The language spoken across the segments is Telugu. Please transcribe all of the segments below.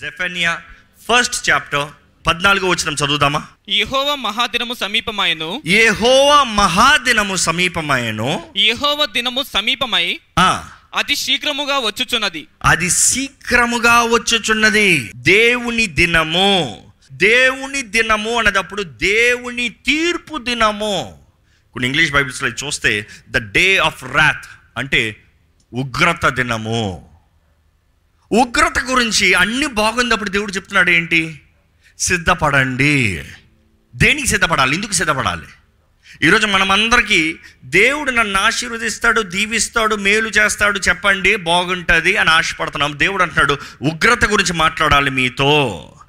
జెఫెనియా ఫస్ట్ చాప్టర్ పద్నాలుగో వచ్చిన చదువుదామా? యెహోవ మహాదినము సమీపమాయను. యెహోవా మహాదినము సమీపమాయను. యెహోవ దినము సమీపమై ఆ, అతి శీఘ్రముగా వచ్చుచున్నది. అది శీఘ్రముగా వచ్చుచున్నది. దేవుని దినము. దేవుని దినము అనేటప్పుడు దేవుని తీర్పు దినము. కొన్ని ఇంగ్లీష్ బైబిల్స్లో చూస్తే ద డే ఆఫ్ రాత్ అంటే ఉగ్రత దినము. ఉగ్రత గురించి అన్ని బాగున్నప్పుడు దేవుడు చెప్తున్నాడు ఏంటి? సిద్ధపడండి. దేనికి సిద్ధపడాలి? ఎందుకు సిద్ధపడాలి? ఈరోజు మనమందరికీ దేవుడు నన్ను ఆశీర్వదిస్తాడు దీవిస్తాడు మేలు చేస్తాడు చెప్పండి బాగుంటుంది అని ఆశపడుతున్నాం. దేవుడు అంటున్నాడు ఉగ్రత గురించి మాట్లాడాలి మీతో.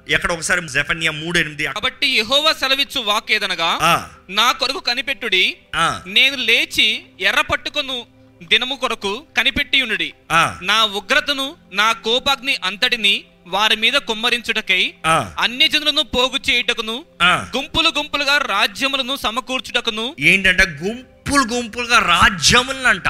ఎక్కడ ఒకసారి జఫన్యా మూడు ఎనిమిది కాబట్టి యెహోవ సెలవిచ్చు వాకేదనగా ఆ, నా కొరకు కనిపెట్టుడి నేను లేచి ఎర్ర పట్టుకొను దినము కొరకు కనిపెట్టి ఉండుడి. ఆ, నా ఉగ్రతను నా కోపాగ్ని అంతటిని వారి మీద కుమ్మరించుటకై ఆ, అన్యజనులను పోగు చేయుటకును. గుంపులు గుంపులుగా రాజ్యములను సమకూర్చుటకును. ఏంటంటే గుంపులు గుంపులుగా రాజ్యములంట.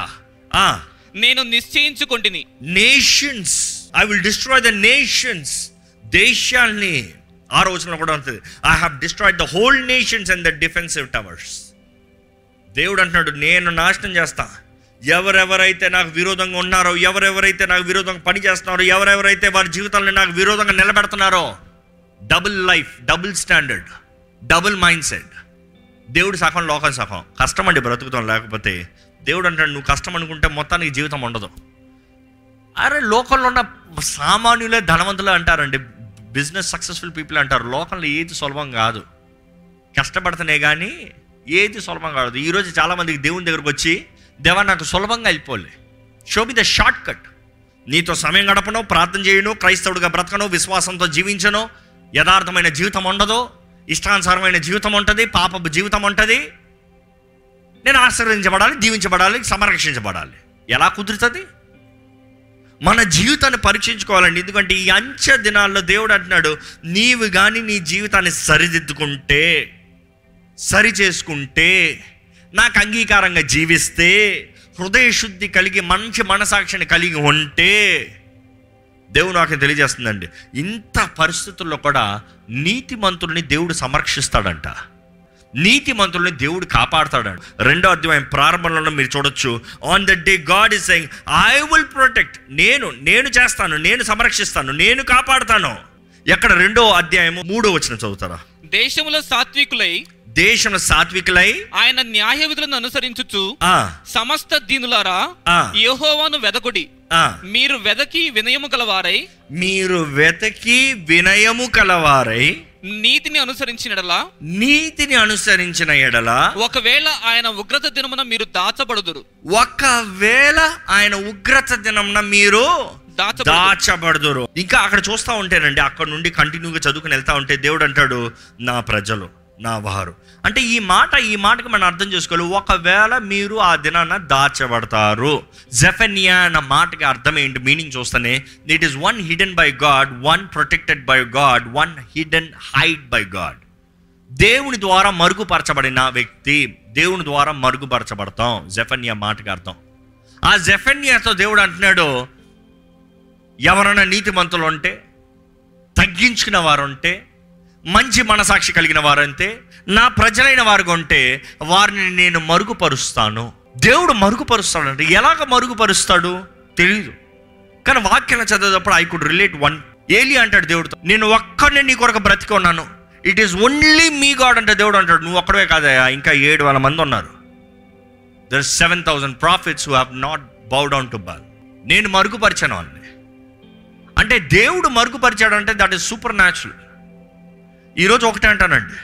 నేను నిశ్చయించుకొంటిని. Nations I will destroy the nations దేశాల్ని. ఆ రోజున కూడా ఉంటుంది I have destroyed the whole nations and the defensive towers దేవుడు అంటున్నాడు నేను నాశనం చేస్తా. ఎవరెవరైతే నాకు విరోధంగా ఉన్నారో ఎవరెవరైతే నాకు విరోధంగా పని చేస్తున్నారో ఎవరెవరైతే వారి జీవితాలను నాకు విరోధంగా నిలబెడుతున్నారో double life double standard double mindset దేవుడు సగం లోకం సగం. కష్టం అండి బ్రతుకుతాం లేకపోతే దేవుడు అంటాడు నువ్వు కష్టం అనుకుంటే మొత్తానికి జీవితం ఉండదు. అరే లోకంలో ఉన్న సామాన్యులే ధనవంతులే అంటారండి. బిజినెస్ సక్సెస్ఫుల్ పీపుల్ అంటారు. లోకంలో ఏది సులభం కాదు. కష్టపడితేనే కానీ ఏది సులభం కాదు. ఈరోజు చాలామందికి దేవుని దగ్గరకు వచ్చి దేవా నాకు సులభంగా అయిపోలే. Show be the shortcut నీతో సమయం గడపను ప్రార్థన చేయను క్రైస్తవుడిగా బ్రతకను విశ్వాసంతో జీవించను. యథార్థమైన జీవితం ఉండదు ఇష్టానుసారమైన జీవితం ఉంటుంది పాపపు జీవితం ఉంటుంది. నేను ఆశీర్వదించబడాలి దీవించబడాలి సంరక్షించబడాలి. ఎలా కుదురుతుంది? మన జీవితాన్ని పరీక్షించుకోవాలండి. ఎందుకంటే ఈ అంచె దినాల్లో దేవుడు అంటున్నాడు నీవు కానీ నీ జీవితాన్ని సరిదిద్దుకుంటే సరి చేసుకుంటే నాకు అంగీకారంగా జీవిస్తే హృదయ శుద్ధి కలిగి మంచి మనసాక్షిని కలిగి ఉంటే దేవుడు నాకు తెలియజేస్తుందండి. ఇంత పరిస్థితుల్లో కూడా నీతిమంతుల్ని దేవుడు సంరక్షిస్తాడంట. నీతిమంతుల్ని దేవుడు కాపాడతాడంట. రెండో అధ్యాయం ప్రారంభంలో మీరు చూడొచ్చు. On the day God is saying I will protect నేను నేను చేస్తాను నేను సంరక్షిస్తాను నేను కాపాడుతాను. ఎక్కడ రెండో అధ్యాయము మూడో వచ్చిన చదువుతారా? దేశంలో సాత్వికులై దేశం సాత్వికులై ఆయన న్యాయ విధులను అనుసరించుచు సమస్త దీనులారా. యెహోవాను వెదకుడి. మీరు వెదకి వినయము గలవారై మీరు వెతకి వినయము కలవారై. నీతిని అనుసరించినడలా నీతిని అనుసరించిన ఎడల. ఒకవేళ ఆయన ఉగ్రత దినమున మీరు దాచబడుదురు. ఒకవేళ ఆయన ఉగ్రత దినంన మీరు దాచబడదురు. ఇంకా అక్కడ చూస్తూ ఉంటేనండి అక్కడ నుండి కంటిన్యూగా చదువుకుని వెళ్తా ఉంటే దేవుడు అంటాడు నా ప్రజలు నా వారు అంటే ఈ మాట ఈ మాటకి మనం అర్థం చేసుకోవాలి. ఒకవేళ మీరు ఆ దినాన దాచబడతారు. జెఫెనియా అన్న మాటకి అర్థం ఏంటి? మీనింగ్ చూస్తేనే it is one hidden by God one protected by God one hidden hide by God దేవుని ద్వారా మరుగుపరచబడిన వ్యక్తి దేవుని ద్వారా మరుగుపరచబడతాం. జెఫన్యా మాటకి అర్థం. ఆ జెఫన్యాతో దేవుడు అంటున్నాడు ఎవరైనా నీతిమంతులు ఉంటే తగ్గించుకున్న వారు ఉంటే మంచి మనసాక్షి కలిగిన వారంటే నా ప్రజలైన వారు కొంటే వారిని నేను మరుగుపరుస్తాను. దేవుడు మరుగుపరుస్తాడంటే ఎలాగ మరుగుపరుస్తాడు? తెలియదు కానీ వాక్యం చదివేటప్పుడు I could relate one Eli అంటాడు దేవుడితో నేను ఒక్కడిని నీ కొరకు బ్రతికి ఉన్నాను. It is only me God అంటే దేవుడు అంటాడు. నువ్వు ఒక్కడే కాదయా ఇంకా ఏడు వేల మంది ఉన్నారు. There seven thousand prophets who have not bow down to Baal నేను మరుగుపరిచాను అన్ని అంటే దేవుడు మరుగుపరిచాడంటే దట్ ఈస్ సూపర్ న్యాచురల్ ఈరోజు ఒకటే అంటానండి.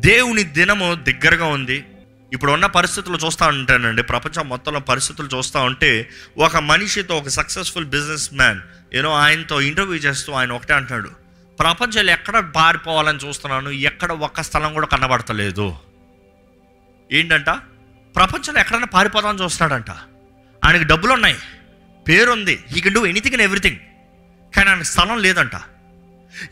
దేవుని దినము దగ్గరగా ఉంది. ఇప్పుడు ఉన్న పరిస్థితులు చూస్తూ ఉంటానండి. ప్రపంచం మొత్తంలో పరిస్థితులు చూస్తూ ఉంటే ఒక మనిషితో ఒక సక్సెస్ఫుల్ బిజినెస్ మ్యాన్ ఏదో ఆయనతో ఇంటర్వ్యూ చేస్తూ ఆయన ఒకటే అంటాడు ప్రపంచంలో ఎక్కడ పారిపోవాలని చూస్తున్నాను? ఎక్కడ ఒక్క స్థలం కూడా కనబడతలేదు. ఏంటంట? ప్రపంచంలో ఎక్కడైనా పారిపోదామని చూస్తున్నాడంట. ఆయనకి డబ్బులు ఉన్నాయి పేరుంది. He can do anything and everything కానీ ఆయనకు స్థలం లేదంట.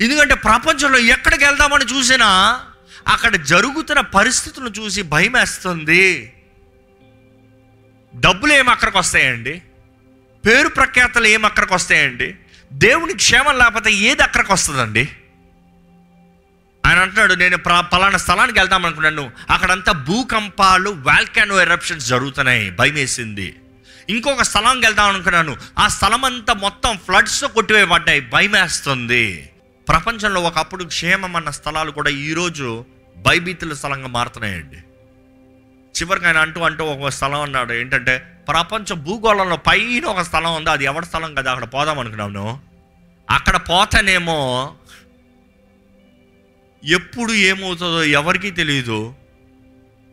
ఎందుకంటే ప్రపంచంలో ఎక్కడికి వెళ్దామని చూసినా అక్కడ జరుగుతున్న పరిస్థితులను చూసి భయం వేస్తుంది డబ్బులు ఏమి అక్కడికి వస్తాయండి? పేరు ప్రఖ్యాతలు ఏమి అక్కడికి వస్తాయండి? దేవుని క్షేమం లేకపోతే ఏది అక్కడికి వస్తుందండి? ఆయన అంటున్నాడు నేను పలానా స్థలానికి వెళ్దాం అనుకున్నాను. అక్కడంతా భూకంపాలు వాల్కానో ఎరప్షన్స్ జరుగుతున్నాయి. భయం వేసింది ఇంకొక స్థలానికి వెళ్దాం అనుకున్నాను. ఆ స్థలం అంతా మొత్తం ఫ్లడ్స్తో కొట్టివేయబడ్డాయి. భయం వేస్తుంది ప్రపంచంలో ఒకప్పుడు క్షేమం అన్న స్థలాలు కూడా ఈరోజు భయభీతుల స్థలంగా మారుతున్నాయండి. చివరికి ఆయన అంటూ అంటూ ఒక స్థలం అన్నాడు. ఏంటంటే ప్రపంచ భూగోళంలో పైన ఒక స్థలం ఉంది. అది ఎవరి స్థలం కదా? అక్కడ పోదాం అనుకున్నాను అక్కడ పోతేనేమో ఎప్పుడు ఏమవుతుందో ఎవరికీ తెలియదు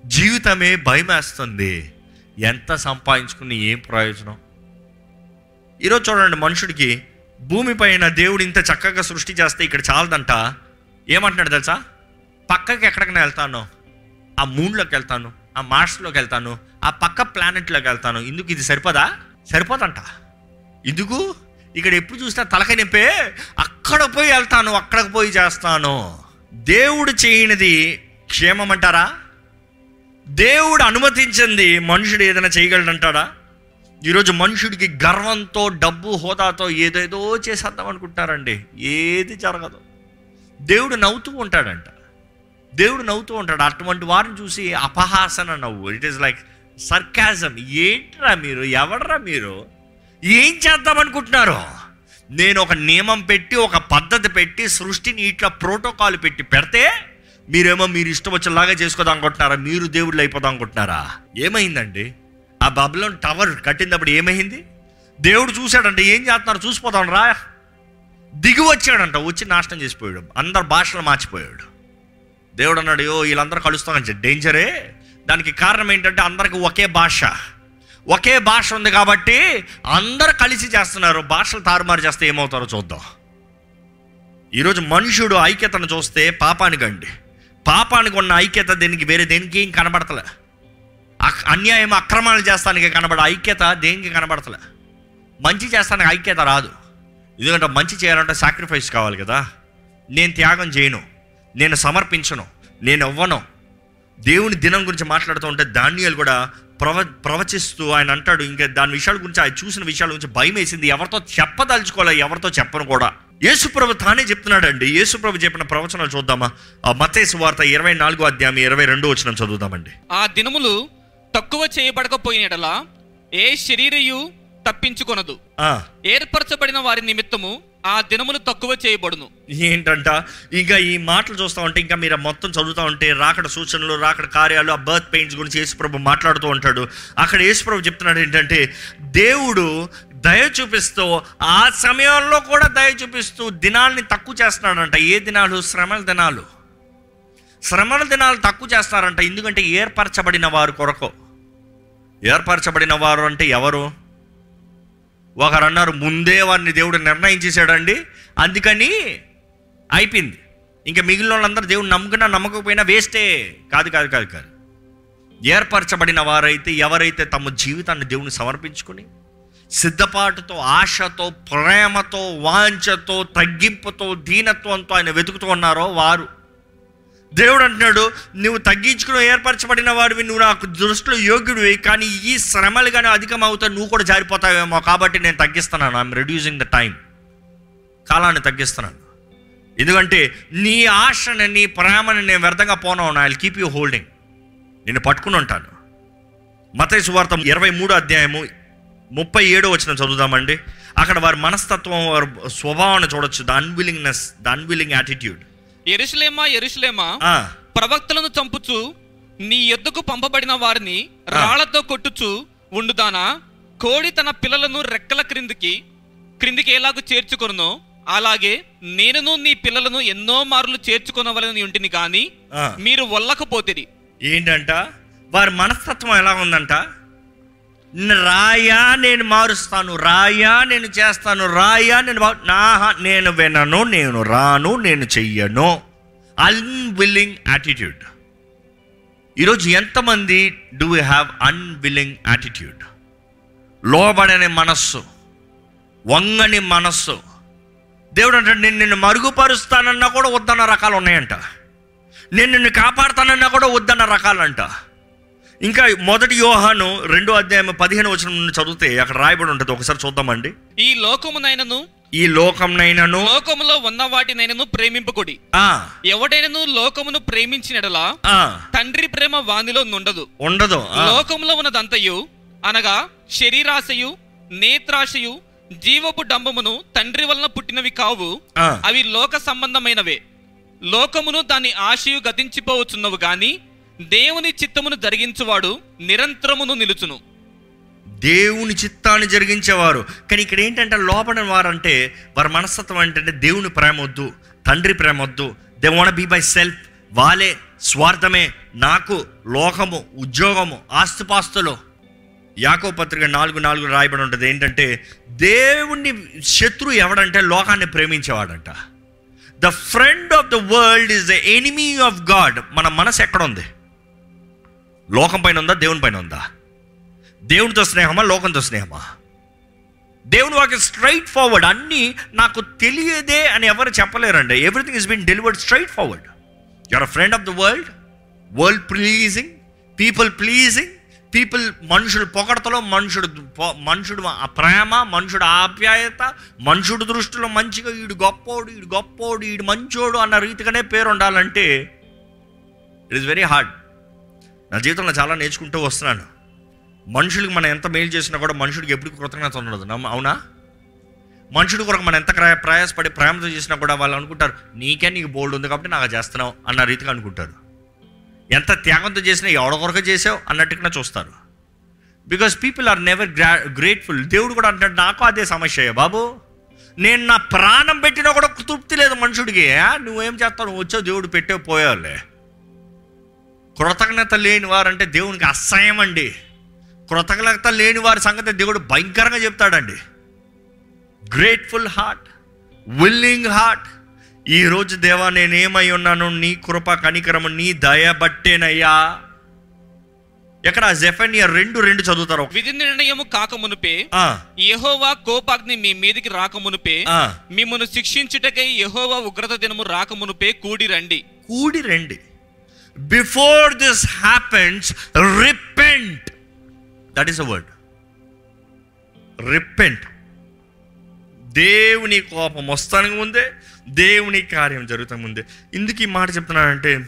జీవితమే భయమేస్తుంది. ఎంత సంపాదించుకుని ఏం ప్రయోజనం? ఈరోజు చూడండి మనుషుడికి భూమిపైన దేవుడు ఇంత చక్కగా సృష్టి చేస్తే ఇక్కడ చాలదంట. ఏమంటున్నాడు తెలుసా? పక్కకి ఎక్కడికైనా వెళ్తాను. ఆ మూన్లోకి వెళ్తాను. ఆ మార్స్లోకి వెళ్తాను. ఆ పక్క ప్లానెట్లోకి వెళ్తాను. ఇందుకు ఇది సరిపోదా? సరిపోదంట. ఇందుకు ఇక్కడ ఎప్పుడు చూసినా తలకాయ నింపే అక్కడ పోయి వెళ్తాను అక్కడికి పోయి చేస్తాను. దేవుడు చేయనిది క్షేమం అంటారా? దేవుడు అనుమతించింది మనుషుడు ఏదైనా చేయగలడంటాడా? ఈరోజు మనుషుడికి గర్వంతో డబ్బు హోదాతో ఏదేదో చేసేద్దాం అనుకుంటారండి ఏది జరగదు. దేవుడు నవ్వుతూ ఉంటాడంట. దేవుడు నవ్వుతూ ఉంటాడు. అటువంటి వారిని చూసి అపహాసన నవ్వు. ఇట్ ఈస్ లైక్ సర్కాజం ఏంట్రా మీరు? ఎవడరా మీరు? ఏం చేద్దాం అనుకుంటున్నారు? నేను ఒక నియమం పెట్టి ఒక పద్ధతి పెట్టి సృష్టిని ఇట్లా ప్రోటోకాల్ పెట్టి పెడితే మీరేమో మీరు ఇష్టం వచ్చేలాగా చేసుకోదాం అనుకుంటున్నారా? మీరు దేవుళ్ళు అయిపోదాం అనుకుంటున్నారా? ఏమైందండి? ఆ బబులోన్ టవర్ కట్టినప్పుడు ఏమైంది? దేవుడు చూశాడంట ఏం చేస్తున్నారు? చూసిపోతాం రా. దిగి వచ్చాడంట వచ్చి నాశనం చేసిపోయాడు. అందరు భాషలు మార్చిపోయాడు. దేవుడు అన్నాడు యో వీళ్ళందరూ కలుస్తామని డేంజరే. దానికి కారణం ఏంటంటే అందరికి ఒకే భాష. ఒకే భాష ఉంది కాబట్టి అందరు కలిసి చేస్తున్నారు. భాషలు తారుమారు చేస్తే ఏమవుతారో చూద్దాం. ఈరోజు మనుషుడు ఐక్యతను చూస్తే పాపానికి అండి పాపానికి ఉన్న ఐక్యత దీనికి వేరే దేనికి ఏం కనబడతలే. అన్యాయం అక్రమాలు చేస్తానికి కనబడ ఐక్యత దేనికి కనబడతలే? మంచి చేస్తానికి ఐక్యత రాదు. ఎందుకంటే మంచి చేయాలంటే సాక్రిఫైస్ కావాలి కదా. నేను త్యాగం చేయను. నేను సమర్పించను. నేను ఇవ్వను. దేవుని దినం గురించి మాట్లాడుతూ ఉంటే ధాన్యాలు కూడా ప్రవ ప్రవచిస్తూ ఆయన అంటాడు. ఇంకా దాని విషయాల గురించి ఆయన చూసిన విషయాల గురించి భయం వేసింది. ఎవరితో చెప్పదలుచుకోలే ఎవరితో చెప్పను కూడా. యేసుప్రభు తానే చెప్తున్నాడండి. యేసుప్రభు చెప్పిన ప్రవచనాలు చూద్దామా? ఆ మత్తయి వార్త ఇరవై నాలుగో అధ్యాయం ఇరవై రెండో వచ్చిన చదువుదామండి. ఆ దినములు తక్కువ చేయబడకపోయినడలా ఏ శరీరయు తప్పించుకొనదు. ఏర్పరచబడిన వారి నిమిత్తము ఆ దినములు తక్కువ చేయబడును. ఏంటంట? ఇంకా ఈ మాటలు చూస్తూ ఉంటే ఇంకా మీరు మొత్తం చదువుతూ ఉంటే రాకడ సూచనలు రాకడ కార్యాలు ఆ బర్త్ పెయిన్స్ గురించి యేసుప్రభు మాట్లాడుతూ ఉంటాడు. అక్కడ యేసుప్రభు చెప్తున్నాడు ఏంటంటే దేవుడు దయ చూపిస్తూ ఆ సమయంలో కూడా దయ చూపిస్తూ దినాల్ని తక్కువ చేస్తున్నాడంట. ఏ దినాలు? శ్రమల దినాలు. శ్రమల దినాలు తక్కువ చేస్తారంట. ఎందుకంటే ఏర్పరచబడిన వారు కొరకు. ఏర్పరచబడిన వారు అంటే ఎవరు? ఒకరు అన్నారు ముందే వారిని దేవుడు నిర్ణయించేశాడండి అందుకని అయిపోయింది. ఇంకా మిగిలిన వాళ్ళందరూ దేవుడు నమ్ముకున్నా నమ్మకపోయినా వేస్టే. కాదు కాదు కాదు కాదు. ఏర్పరచబడిన వారైతే ఎవరైతే తమ జీవితాన్ని దేవుని సమర్పించుకుని సిద్ధపాటుతో ఆశతో ప్రేమతో వాంఛతో తగ్గింపుతో దీనత్వంతో ఆయన వెతుకుతూ ఉన్నారో వారు దేవుడు అంటున్నాడు నువ్వు తగ్గించుకుని ఏర్పరచబడిన వాడివి నువ్వు నాకు దృష్టిలో యోగ్యుడివి కానీ ఈ శ్రమలు కానీ అధికం అవుతాయి నువ్వు కూడా జారిపోతావేమో కాబట్టి నేను తగ్గిస్తున్నాను. ఐఎమ్ రెడ్యూసింగ్ ద టైం కాలాన్ని తగ్గిస్తున్నాను. ఎందుకంటే నీ ఆశని నీ ప్రేమని నేను వ్యర్థంగా పోను ఐ కీప్ యూ హోల్డింగ్ నేను పట్టుకుని ఉంటాను. మతేసు సువార్త ఇరవై మూడో అధ్యాయము ముప్పై ఏడో వచ్చిన చదువుదామండి. అక్కడ వారి మనస్తత్వం వారి స్వభావాన్ని చూడొచ్చు. The unwillingness the unwilling attitude ఎరుషులేమా ఎరుషులేమా ప్రవక్తలను చంపుచు నీ ఎద్దుకు పంపబడిన వారిని రాళ్ళతో కొట్టుచు ఉండుదానా? కోడి తన పిల్లలను రెక్కల క్రిందికి క్రిందికి ఎలాగూ చేర్చుకొనునో? అలాగే నేనును నీ పిల్లలను ఎన్నో మార్లు చేర్చుకొనవలని ఉంటిని గాని మీరు వల్లకపోతిరి. ఏంటంట? వారి మనస్తత్వం ఎలా ఉందంట? రాయా నేను మారుస్తాను రాయా నేను చేస్తాను రాయా నేను బా- నా నేను వినను నేను రాను నేను చెయ్యను. అన్విల్లింగ్ యాటిట్యూడ్ ఈరోజు ఎంతమంది do you have unwilling attitude లోబడని మనస్సు వంగని మనస్సు. దేవుడు అంటే నేను నిన్ను మరుగుపరుస్తానన్నా కూడా వద్దన్న రకాలు ఉన్నాయంట. నేను నిన్ను కాపాడుతానన్నా కూడా వద్దన్న రకాలంట. ఇంకా మొదటి యోహాను రెండో అధ్యాయం పదిహేను వచనం నుండి చదివితే అక్కడ రాయబడి ఉంటుంది. ఒకసారి చూద్దామండి. ఈ లోకమునైనను ఈ లోకంనైనను లోకములో ఉన్న వాటినైనను ప్రేమింపకుడి. ఆ, ఎవడైనను లోకమును ప్రేమించినడలా ఆ, తండ్రి ప్రేమ వానిలో నుండదు. ఉండదు. లోకములో ఉన్నదంతయు అనగా శరీరాశయు నేత్రాశయు జీవపు డంబమును తండ్రి వలన పుట్టినవి కావు. అవి లోక సంబంధమైనవే. లోకమును దాని ఆశయు గతించిపోవచ్చున్నవు గాని దేవుని చిత్తమును జరిగించువాడు నిరంతరమును నిలుచును. దేవుని చిత్తాన్ని జరిగించేవారు. కానీ ఇక్కడ ఏంటంటే లోపల వారంటే వారి మనస్తత్వం ఏంటంటే దేవుని ప్రేమ వద్దు తండ్రి ప్రేమ వద్దు. They want be by self వాళ్ళే స్వార్థమే నాకు లోకము ఉద్యోగము ఆస్తిపాస్తులు. యాకో పత్రిక నాలుగు నాలుగు రాయబడి ఉంటుంది ఏంటంటే దేవుణ్ణి శత్రు ఎవడంటే లోకాన్ని ప్రేమించేవాడంట. The friend of the world is the enemy of God మన మనసు ఎక్కడ ఉంది? లోకం పైన ఉందా? దేవుని పైన ఉందా? దేవునితో స్నేహమా? లోకంతో స్నేహమా? దేవుని వాకి స్ట్రైట్ ఫార్వర్డ్ అన్నీ నాకు తెలియదే అని ఎవరు చెప్పలేరండి. Everything is been delivered straightforward your friend of the world world pleasing people pleasing people మనుషుడు పొగడతలో మనుషుడు మనుషుడు ఆ ప్రేమ మనుషుడు ఆప్యాయత మనుషుడు దృష్టిలో మంచిగా ఈడు గొప్పోడు ఈడు గొప్పోడు ఈడు మంచోడు అన్న రీతిగానే పేరు ఉండాలంటే ఇట్ ఇస్ వెరీ హార్డ్ నా జీవితంలో చాలా నేర్చుకుంటూ వస్తున్నాను. మనుషులకు మనం ఎంత మేలు చేసినా కూడా మనుషుడికి ఎప్పుడు కృతజ్ఞత ఉండదు. నమ్మ- అవునా? మనుషుడి కొరకు మనం ఎంత ప్రయాసపడి ప్రేమతో చేసినా కూడా వాళ్ళు అనుకుంటారు నీకే నీకు బోల్డ్ ఉంది కాబట్టి నాకు చేస్తున్నావు అన్న రీతిగా అనుకుంటారు. ఎంత త్యాగంతో చేసినా ఎవడ కొరకు చేసావు అన్నట్టుగా చూస్తారు. Because people are never gra grateful దేవుడు కూడా అంటాడు నాకు అదే సమస్య బాబు. నేను నా ప్రాణం పెట్టినా కూడా తృప్తి లేదు మనుషుడికి. నువ్వేం చేస్తావు? నువ్వు వచ్చావు దేవుడు పెట్టే పోయావులే. కృతజ్ఞత లేని వారంటే దేవునికి అసహ్యం అండి. కృతజ్ఞత లేని వారి సంగతి దేవుడు భయంకరంగా చెప్తాడండి. గ్రేట్ఫుల్ హార్ట్ విల్లింగ్ హార్ట్ ఈ రోజు దేవా నేనేమై ఉన్నాను? నీ కృప కనికరము నీ దయ బట్టేనయ్యా. ఎక్కడ? జెఫనియా రెండు రెండు చదువుతారు. విధి నిర్ణయము కాక మునుపే ఆ, యెహోవా కోపాగ్ని మీ మీదికి రాక మునుపే ఆ, మిమ్మల్ని శిక్షించుటకై యెహోవా ఉగ్రత దినము రాక మునుపే కూడి రండి. కూడి రండి. Before this happens repent that is a word repent దేవుని కోపం వస్తానికి ముందే దేవుని కార్యం జరుగుతా ముందే. ఇందుకు ఈ మాట చెప్తున్నానంటే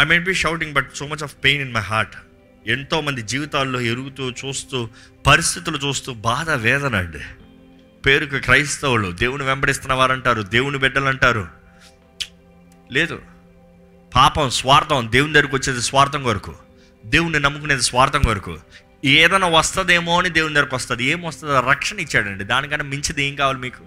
I might be shouting but so much of pain in my heart ఎంతో మంది జీవితాల్లో ఎరుగుతూ చూస్తూ పరిస్థితులు చూస్తూ బాధ వేదన అండి. పేరుకు క్రైస్తవులు దేవుని వెంబడిస్తున్న వారు అంటారు దేవుని బిడ్డలు అంటారు లేదు. పాపం స్వార్థం దేవుని దగ్గరికి వచ్చేది స్వార్థం కొరకు. దేవుణ్ణి నమ్ముకునేది స్వార్థం కొరకు. ఏదైనా వస్తుందేమో అని దేవుని దగ్గరకు వస్తుంది. ఏం వస్తుందో? రక్షణ ఇచ్చాడండి. దానికన్నా మించిది ఏం కావాలి మీకు?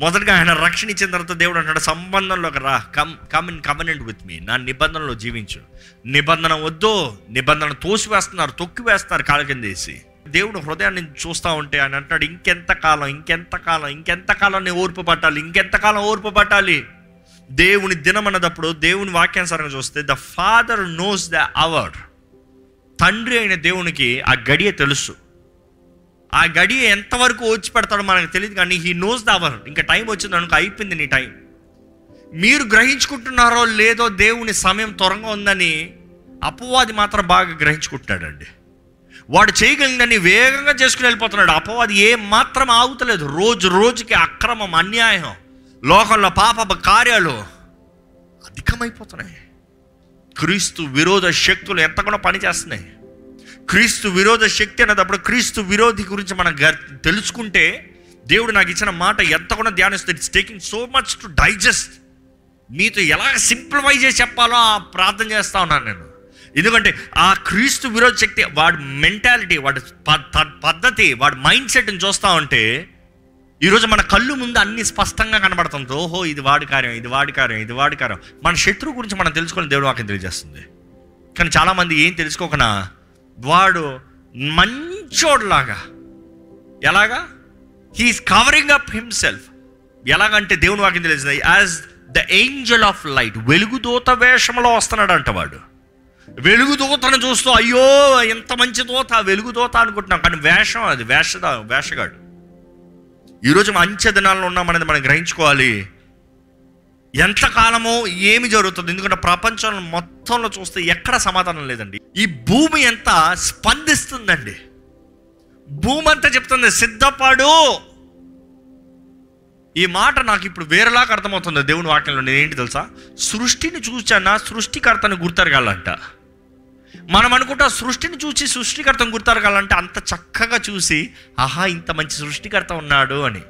మొదటగా ఆయన రక్షణ ఇచ్చిన తర్వాత దేవుడు అంటాడు సంబంధంలోకి రా. Come come in covenant with me. నా నిబంధనలో జీవించు. నిబంధన వద్దు. నిబంధన తోసివేస్తున్నారు తొక్కి వేస్తున్నారు కాళ్ళ కింద వేసి. దేవుడు హృదయాన్ని చూస్తూ ఉంటే ఆయన అంటాడు ఇంకెంత కాలం ఇంకెంత కాలం ఇంకెంత కాలం నేను ఓర్పు పట్టాలి? ఇంకెంతకాలం ఓర్పు పట్టాలి? దేవుని దినం అన్నదప్పుడు దేవుని వాక్యానుసారంగా చూస్తే the father knows the hour తండ్రి అయిన దేవునికి ఆ గడియ తెలుసు. ఆ గడియ ఎంతవరకు వచ్చి పెడతాడో మనకు తెలియదు కానీ హీ నోస్ ద అవర్ ఇంకా టైం వచ్చింది అనుకో అయిపోయింది నీ టైం. మీరు గ్రహించుకుంటున్నారో లేదో దేవుని సమయం త్వరగా ఉందని అపవాది మాత్రం బాగా గ్రహించుకుంటున్నాడండి. వాడు చేయగలిగిందని వేగంగా చేసుకుని వెళ్ళిపోతున్నాడు. అపవాది ఏ మాత్రం ఆగుతలేదు. రోజు రోజుకి అక్రమం అన్యాయం. లోకంలో పాప కార్యాలు అధికమైపోతున్నాయి. క్రీస్తు విరోధ శక్తులు ఎంతగానో పనిచేస్తున్నాయి. క్రీస్తు విరోధ శక్తి అనేటప్పుడు క్రీస్తు విరోధి గురించి మనం తెలుసుకుంటే దేవుడు నాకు ఇచ్చిన మాట ఎంత కూడా ధ్యానిస్తుంది it's taking so much to digest మీతో ఎలా సింప్లిఫై చేసి చెప్పాలో ఆ ప్రార్థన చేస్తా ఉన్నాను నేను. ఎందుకంటే ఆ క్రీస్తు విరోధ శక్తి వాడి మెంటాలిటీ వాడి పద్ధతి వాడి మైండ్ సెట్ని చూస్తూ ఉంటే ఈరోజు మన కళ్ళు ముందు అన్ని స్పష్టంగా కనబడుతుంది. ఓహో ఇది వాడి కార్యం ఇది వాడి కార్యం ఇది వాడి కార్యం. మన శత్రువు గురించి మనం తెలుసుకొని దేవుడు వాక్యం తెలియజేస్తుంది. కానీ చాలామంది ఏం తెలుసుకోకుండా వాడు మంచోడ్లాగా. ఎలాగా? హీఈస్ కవరింగ్ అప్ హిమ్సెల్ఫ్ ఎలాగంటే దేవుని వాక్యం తెలిసింది as the angel of light వెలుగుదూత వేషంలో వస్తున్నాడంట వాడు. వెలుగుదూతను చూస్తూ అయ్యో ఎంత మంచి దూత వెలుగుదూత అనుకుంటున్నాం. కానీ వేషం అది వేషద వేషగాడు. ఈరోజు అంచె దినాల్లో ఉన్నామనేది మనం గ్రహించుకోవాలి. ఎంతకాలమో ఏమి జరుగుతుంది? ఎందుకంటే ప్రపంచంలో మొత్తంలో చూస్తే ఎక్కడ సమాధానం లేదండి. ఈ భూమి ఎంత స్పందిస్తుందండి. భూమి అంతా చెప్తుంది సిద్ధపడు. ఈ మాట నాకు ఇప్పుడు వేరేలాగా అర్థమవుతుంది దేవుని వాక్యంలో. నేను ఏంటి తెలుసా? సృష్టిని చూచానా? సృష్టికర్తను గుర్తరగాలంట. మనం అనుకుంటా సృష్టిని చూసి సృష్టికర్తను కాలంటే అంత చక్కగా చూసి ఆహా ఇంత మంచి సృష్టికర్త ఉన్నాడు అని.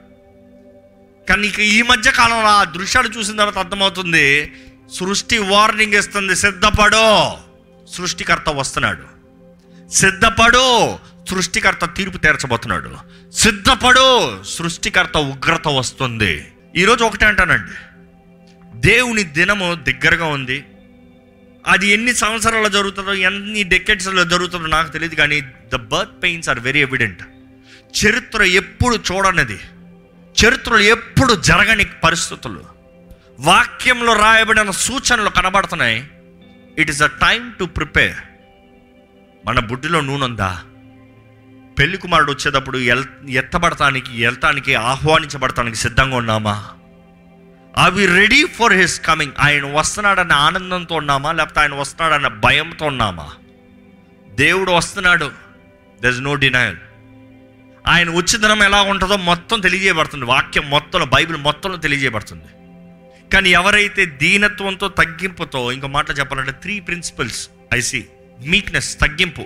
కానీ ఇక ఈ మధ్య కాలంలో ఆ దృశ్యాలు చూసిన తర్వాత అర్థమవుతుంది సృష్టి వార్నింగ్ ఇస్తుంది సిద్ధపడో సృష్టికర్త వస్తున్నాడు. సిద్ధపడు సృష్టికర్త తీర్పు తీర్చబోతున్నాడు. సిద్ధపడు సృష్టికర్త ఉగ్రత వస్తుంది. ఈరోజు ఒకటే అంటానండి. దేవుని దినము దగ్గరగా ఉంది. అది ఎన్ని సంవత్సరాలు జరుగుతుందో ఎన్ని డెకెట్స్లో జరుగుతుందో నాకు తెలియదు కానీ the birth pains are very evident చరిత్ర ఎప్పుడు చూడనిది. చరిత్రలో ఎప్పుడు జరగని పరిస్థితులు. వాక్యంలో రాయబడిన సూచనలు కనబడుతున్నాయి. It is a time to prepare మన బుడ్డిలో నూనె ఉందా? పెళ్ళి కుమారుడు వచ్చేటప్పుడు ఎల్ ఎత్తబడటానికి వెళ్తానికి ఆహ్వానించబడటానికి సిద్ధంగా ఉన్నామా? అవి రెడీ ఫర్ హిస్ కమింగ్ ఆయన వస్తున్నాడన్న ఆనందంతో ఉన్నామా? లేకపోతే ఆయన వస్తున్నాడన్న భయంతో ఉన్నామా? దేవుడు వస్తున్నాడు. దర్ ఇస్ నో డినయల్ ఆయన ఉచితనం ఎలా ఉంటుందో మొత్తం తెలియజేయబడుతుంది. వాక్యం మొత్తంలో బైబిల్ మొత్తంలో తెలియజేయబడుతుంది. కానీ ఎవరైతే దీనత్వంతో తగ్గింపుతో ఇంకో మాట చెప్పాలంటే త్రీ ప్రిన్సిపల్స్ ఐసి మీక్నెస్ తగ్గింపు.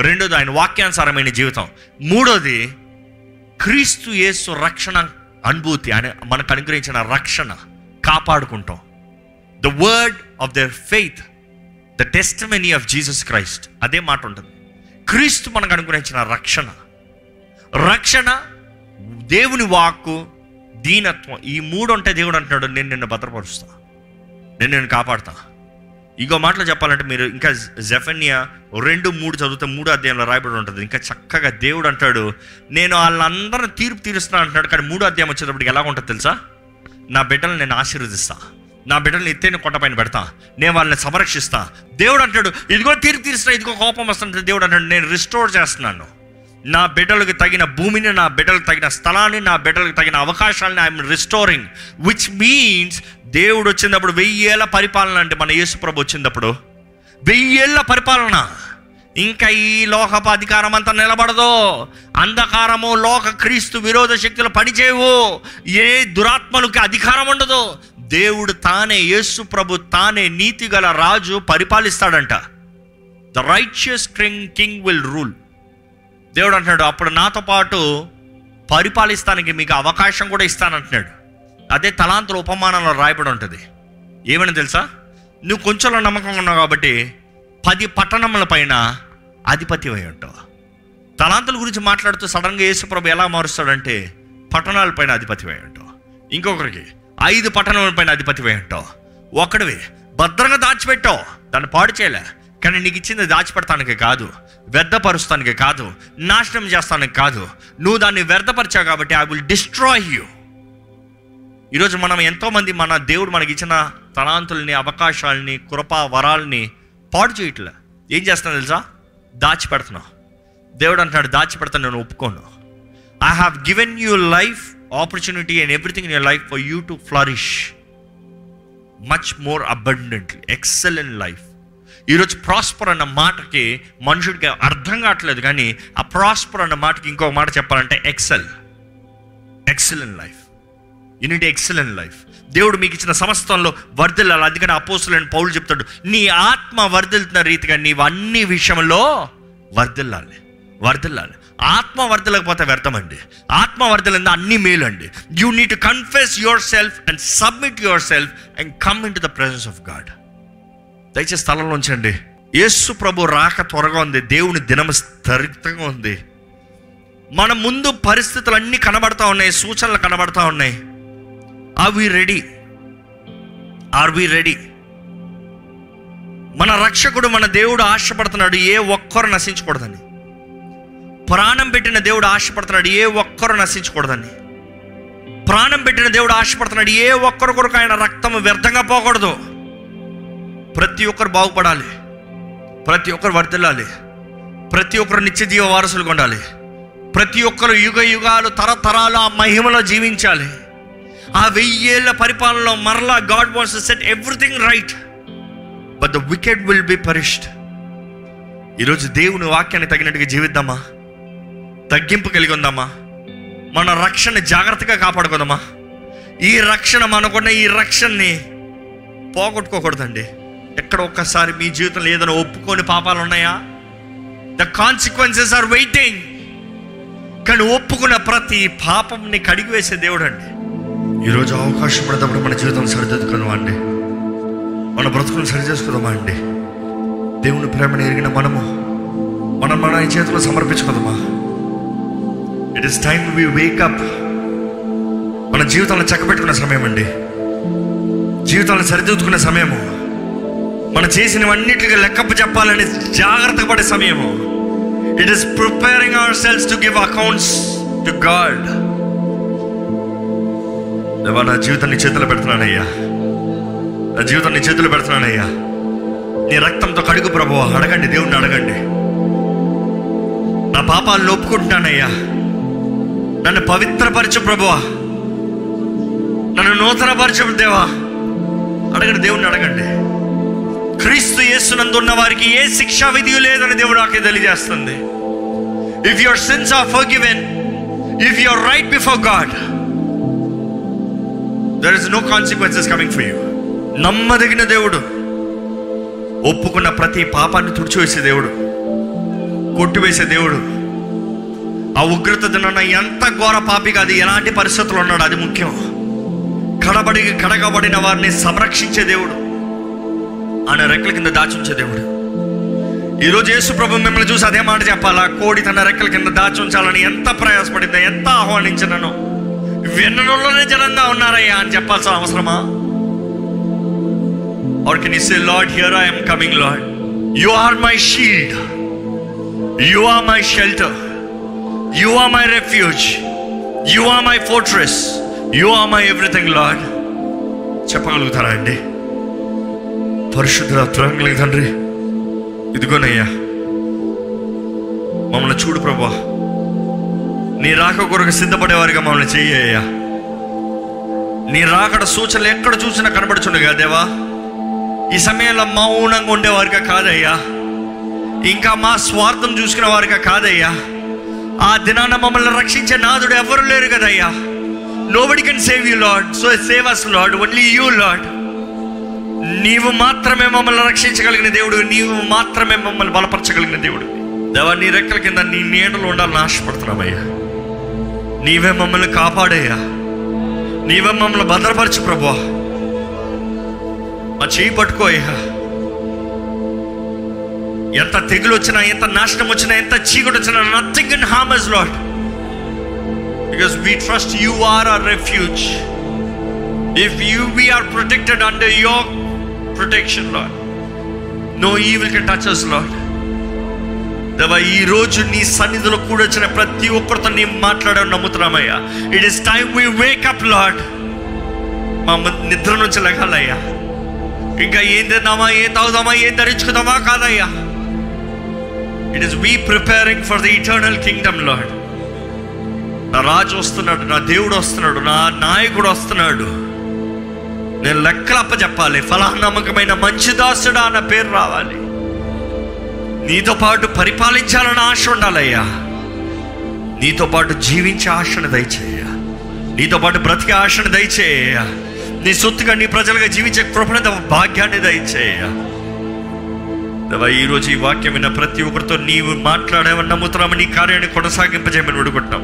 రెండోది ఆయన వాక్యానుసారమైన జీవితం. మూడోది క్రీస్తు యేసు రక్షణ అనుభూతి ఆయన మనకు అనుగ్రహించిన రక్షణ కాపాడుకుంటాం. The word of their faith the testimony of Jesus Christ అదే మాట ఉంటుంది. క్రీస్తు మనకు అనుగ్రహించిన రక్షణ. రక్షణ దేవుని వాక్కు దీనత్వం. ఈ మూడు ఉంటే దేవుడు అంటున్నాడు నేను నిన్ను భద్రపరుస్తా. నేను నిన్ను కాపాడుతా. ఇంకో మాటలో చెప్పాలంటే మీరు ఇంకా జెఫన్యా రెండు మూడు చదివితే మూడు అధ్యాయంలో రాయబడి ఉంటుంది. ఇంకా చక్కగా దేవుడు అంటాడు నేను వాళ్ళందరిని తీర్పు తీరుస్తున్నా అంటున్నాడు. కానీ మూడు అధ్యాయం వచ్చేటప్పటికి ఎలా ఉంటుంది తెలుసా? నా బిడ్డలను నేను ఆశీర్వదిస్తా. నా బిడ్డలను ఎత్తైన కొండ పైన పెడతా. నేను వాళ్ళని సంరక్షిస్తా. దేవుడు అంటాడు ఇదిగో తీర్పు తీరుస్తున్నా ఇదిగో కోపం వస్తుంటే దేవుడు అంటాడు నేను రిస్టోర్ చేస్తున్నాను. నా బిడ్డలకు తగిన భూమిని నా బిడ్డలకు తగిన స్థలాన్ని నా బిడ్డలకు తగిన అవకాశాలని ఐఎమ్ రిస్టోరింగ్ విచ్ మీన్స్ దేవుడు వచ్చినప్పుడు వెయ్యేళ్ళ పరిపాలన అంటే మన యేసుప్రభు వచ్చినప్పుడు వెయ్యేళ్ళ పరిపాలన. ఇంకా ఈ లోకపు అధికారం అంతా నిలబడదు. అంధకారము లోక క్రీస్తు విరోధ శక్తులు పనిచేయవు. ఏ దురాత్మలకు అధికారం ఉండదు. దేవుడు తానే యేసు ప్రభు తానే నీతి గల రాజు పరిపాలిస్తాడంట. The righteous king king will rule దేవుడు అంటున్నాడు అప్పుడు నాతో పాటు పరిపాలిస్తానికి మీకు అవకాశం కూడా ఇస్తానంటున్నాడు. అదే తలాంతుల ఉపమానంలో రాయబడి ఉంటుంది. ఏమని తెలుసా? నువ్వు కొంచెంలో నమ్మకం ఉన్నావు కాబట్టి పది పట్టణముల పైన అధిపతి అయి ఉంటావు. తలాంతుల గురించి మాట్లాడుతూ సడన్గా యేసుప్రభు ఎలా మారుస్తాడంటే పట్టణాల పైన అధిపతి అయి ఉంటావు. ఇంకొకరికి ఐదు పట్టణముల పైన అధిపతి అయి ఉంటావు. ఒకడివి భద్రంగా దాచిపెట్టావు. దాన్ని పాడు చేయలే. కానీ నీకు ఇచ్చింది దాచిపెడతానికి కాదు వ్యర్థపరుస్తానికి కాదు నాశనం చేస్తానికి కాదు. నువ్వు దాన్ని వ్యర్థపరిచావు కాబట్టి ఐ విల్ డిస్ట్రాయ్ యూ ఈరోజు మనం ఎంతోమంది మన దేవుడు మనకి ఇచ్చిన తలాంతుల్ని అవకాశాలని కృప వరాలని పాడు చేయట్లే. ఏం చేస్తాను తెలుసా? దాచిపెడుతున్నావు. దేవుడు అంటున్నాడు దాచిపెడతాను నేను ఒప్పుకోను. I have given you life opportunity and everything in your life for you to flourish much more abundantly excellent life ఈరోజు ప్రాస్పర్ అన్న మాటకి మనుషుడికి అర్థం కావట్లేదు కానీ ఆ ప్రాస్పర్ అన్న మాటకి ఇంకొక మాట చెప్పాలంటే excel excellent life unit excellent life దేవుడు మీకు ఇచ్చిన సమస్తంలో వర్ధిల్లాలి. అందుకని అపోసులని పౌలు చెప్తాడు నీ ఆత్మ వర్ధిల్తున్న రీతిగా నీవు అన్ని విషయంలో వర్ధిల్లాలి. వర్ధిల్లాలి. ఆత్మ వర్ధలకపోతే వ్యర్థమండి. ఆత్మ వర్ధలంతా అన్ని మేలు అండి you need to confess yourself and submit yourself and come in to the presence of God దయచేసి స్థలంలో ఉంచండి. యేసు ప్రభు రాక త్వరగా ఉంది. దేవుని దినం స్థరితంగా ఉంది. మన ముందు పరిస్థితులు అన్నీ కనబడతా ఉన్నాయి. సూచనలు కనబడతా ఉన్నాయి. Are we ready are we ready మన రక్షకుడు మన దేవుడు ఆశపడుతున్నాడు ఏ ఒక్కరు నశించకూడదని ప్రాణం పెట్టిన దేవుడు ఆశపడుతున్నాడు ఏ ఒక్కరు నశించకూడదని ప్రాణం పెట్టిన దేవుడు ఆశపడుతున్నాడు ఏ ఒక్కరు కొరకు ఆయన రక్తం వ్యర్థంగా పోకూడదు. ప్రతి ఒక్కరు బాగుపడాలి. ప్రతి ఒక్కరు వర్దిల్లాలి ప్రతి ఒక్కరు నిత్య జీవ వారసులు కొండాలి ప్రతి ఒక్కరు యుగ యుగాలు తరతరాలు ఆ మహిమలో జీవించాలి. ఆ వెయ్యేళ్ళ పరిపాలనలో మరలా God once set everything right. But the wicked will be perished ఈరోజు దేవుని వాక్యాన్ని తగినట్టుగా జీవిద్దామా? తగ్గింపు కలిగి ఉందామా మన రక్షణ జాగ్రత్తగా కాపాడుకుందామా? ఈ రక్షణ మనకున్న ఈ రక్షణని పోగొట్టుకోకూడదండి. ఎక్కడ ఒక్కసారి మీ జీవితంలో ఏదైనా ఒప్పుకొని పాపాలు ఉన్నాయా? ద కాన్సిక్వెన్సెస్ ఆర్ వెయిటింగ్ కానీ ఒప్పుకున్న ప్రతి పాపంని కడిగివేసే దేవుడు అండి ఈరోజు అవకాశం పడేటప్పుడు మన జీవితం సరిదిద్దుకుందామా అండి మన బ్రతుకులు సరి చేసుకుందామా అండి? దేవుని ప్రేమను ఎరిగిన మనము మనం మన ఈ చేతిలో సమర్పించుకుందామా? It is time we wakeup మన జీవితాలను చక్కబెట్టుకున్న సమయం అండి. జీవితాలను సరిదిద్దుకునే సమయము. మనం చేసినవన్నిటికీ లెక్కప్పు చెప్పాలని జాగ్రత్త పడే సమయము. It is preparing ourselves to give accounts to God దేవా నా జీవితాన్ని చేతులు చేతిలో పెడుతున్నానయ్యా. నా జీవితాన్ని చేతులు చేతిలో పెడుతున్నానయ్యా. నీ రక్తంతో కడుగు ప్రభు అడగండి దేవుణ్ణి అడగండి. నా పాపాలను ఒప్పుకుంటున్నానయ్యా. నన్ను పవిత్రపరచు ప్రభువా నన్ను నూతనపరచు దేవా. అడగండి దేవుణ్ణి అడగండి. క్రీస్తు యేసునందు ఉన్న వారికి ఏ శిక్షా విధి లేదని దేవుడు నాకు తెలియజేస్తుంది. If your sins are forgiven if your right before God there is no consequences coming for you నమ్మదగిన దేవుడు. ఒప్పుకున్న ప్రతి పాపాన్ని తుడిచివేసే దేవుడు. కొట్టివేసే దేవుడు. ఆ ఉగ్రత దినాన ఎంత ఘోర పాపి కాదు ఎలాంటి పరిస్థితులు ఉన్నాడు అది ముఖ్యం. కడబడి కడగబడిన వారిని సంరక్షించే దేవుడు. ఆయన రెక్కల కింద దాచుంచే దేవుడు. ఈరోజు యేసు ప్రభు మిమ్మల్ని చూసి అదే మాట చెప్పాలా? కోడి తన రెక్కల కింద దాచుంచాలని ఎంత ప్రయాసపడిందో ఎంత ఆహ్వానించినను. విన్నడంలోనే జనంగా ఉన్నారయ్యా అని చెప్పాల్సిన అవసరమా? Are can you say Lord here I am coming Lord you are my shield you are my shelter you are my refuge you are my fortress you are my everything Lord చెప్పగలుగుతారా అండి? పరిశుద్ధుల త్వరంగలి తండ్రి ఇదిగోనయ్యా. మమ్మల్ని చూడు ప్రభా. నీ రాక కొరకు సిద్ధపడేవారిగా మమ్మల్ని చెయ్యయ్యా. నీ రాకడ సూచనలు ఎక్కడ చూసినా కనబడుచుండగా దేవా? ఈ సమయంలో మౌనంగా ఉండేవారిగా కాదయ్యా. ఇంకా మా స్వార్థం చూసుకునే వారిగా కాదయ్యా. ఆ దినాన మమ్మల్ని రక్షించే నాదుడు ఎవరు లేరు కదయ్యా. Nobody can save you Lord so save us Lord only you Lord నీవు మాత్రమే మమ్మల్ని రక్షించగలిగిన దేవుడు. నీవు మాత్రమే మమ్మల్ని బలపరచగలిగిన దేవుడు. దేవా నీ రెక్కల కింద నీ నీడలు ఉండాలని ఆశపడుతున్నామయ్యా నీవే మమ్మల్ని కాపాడేయా నీవే మమ్మల్ని భద్రపరచు ప్రభా మా చేయి పట్టుకో అయ్యా. ఎంత తెగులు వచ్చినా ఎంత నాశనం వచ్చినా ఎంత చీకటి వచ్చినా nothing in harm is lot because we trust you are our refuge if you we are protected under your protection Lord no evil can touch us Lord దేవా ఈ రోజు నీ సన్నిధిలో కూడొచ్చిన ప్రతి ఒక్కరితో నీ మాట్లాడడం నమ్ముతున్నామయ్యా. It is time we wakeup Lord మా నిద్ర నుంచి లెగాలయ్యా. ఇంకా ఏం తిందామా ఏం తాగుదామా ఏం ధరించుకుందామా కాదయ్యా. It is we preparing for the eternal kingdom Lord నా రాజు వస్తున్నాడు నా దేవుడు వస్తున్నాడు నా నాయకుడు వస్తున్నాడు. నేను లెక్కలప్ప చెప్పాలి ఫలానమ్మకమైన మంచి దాసుడా అన్న పేరు రావాలి. నీతో పాటు పరిపాలించాలని ఆశ ఉండాలయ్యా. నీతో పాటు జీవించే ఆశను దయచేయ నీతో పాటు బ్రతికే ఆశను దయచేయ నీ సొత్తుగా నీ ప్రజలుగా జీవించే కృపణ భాగ్యాన్ని దయచేయ ఈరోజు ఈ రోజు వాక్యం విన్న ప్రతి ఒక్కరితో నీవు మాట్లాడేవని నమ్ముతున్నాము నీ కార్యాన్ని కొనసాగింపజేయమని అడుగుతున్నాం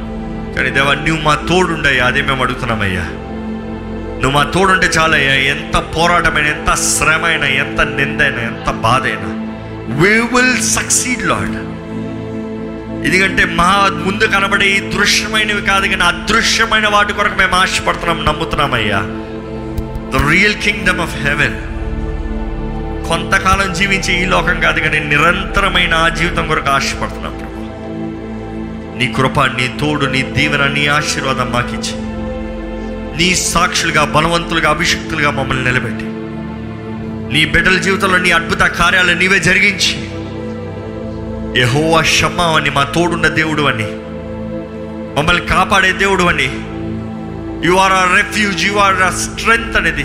కానీ దేవా నువ్వు మా తోడుండయ్యా అదే మేము అడుగుతున్నామయ్యా. నువ్వు మా తోడుంటే చాలయ్యా ఎంత పోరాటమైన ఎంత శ్రమ అయినా ఎంత నిందైనా ఎంత బాధైనా. వీ విల్ సక్సీడ్ లాడ్ ఎందుకంటే మా ముందు కనబడే ఈ దృశ్యమైనవి కాదు కానీ అదృశ్యమైన వాటి కొరకు మేము ఆశపడుతున్నాం నమ్ముతున్నామయ్యా. The real kingdom of heaven కొంతకాలం జీవించే ఈ లోకం కాదు కానీ నిరంతరమైన ఆ జీవితం కొరకు ఆశపడుతున్నాం నీ కృప నీ తోడు నీ దీవెన నీ ఆశీర్వాదం మాకిచ్చి నీ సాక్షులుగా బలవంతులుగా అభిషక్తులుగా మమ్మల్ని నిలబెట్టి నీ బిడ్డల జీవితంలో నీ అద్భుత కార్యాలు నీవే జరిగించి. యహోవా షమ్మా అని మా తోడున్న దేవుడు అని మమ్మల్ని కాపాడే దేవుడు అని. You are a refuge you are a strength అనేది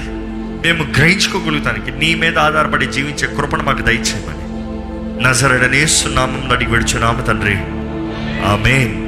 మేము గ్రహించుకోగలుగుతానికి నీ మీద ఆధారపడి జీవించే కృపను మాకు దయచేయమని. నజరడనేస్తున్నామం అడిగి విడుచున్నాము తండ్రి. ఆమె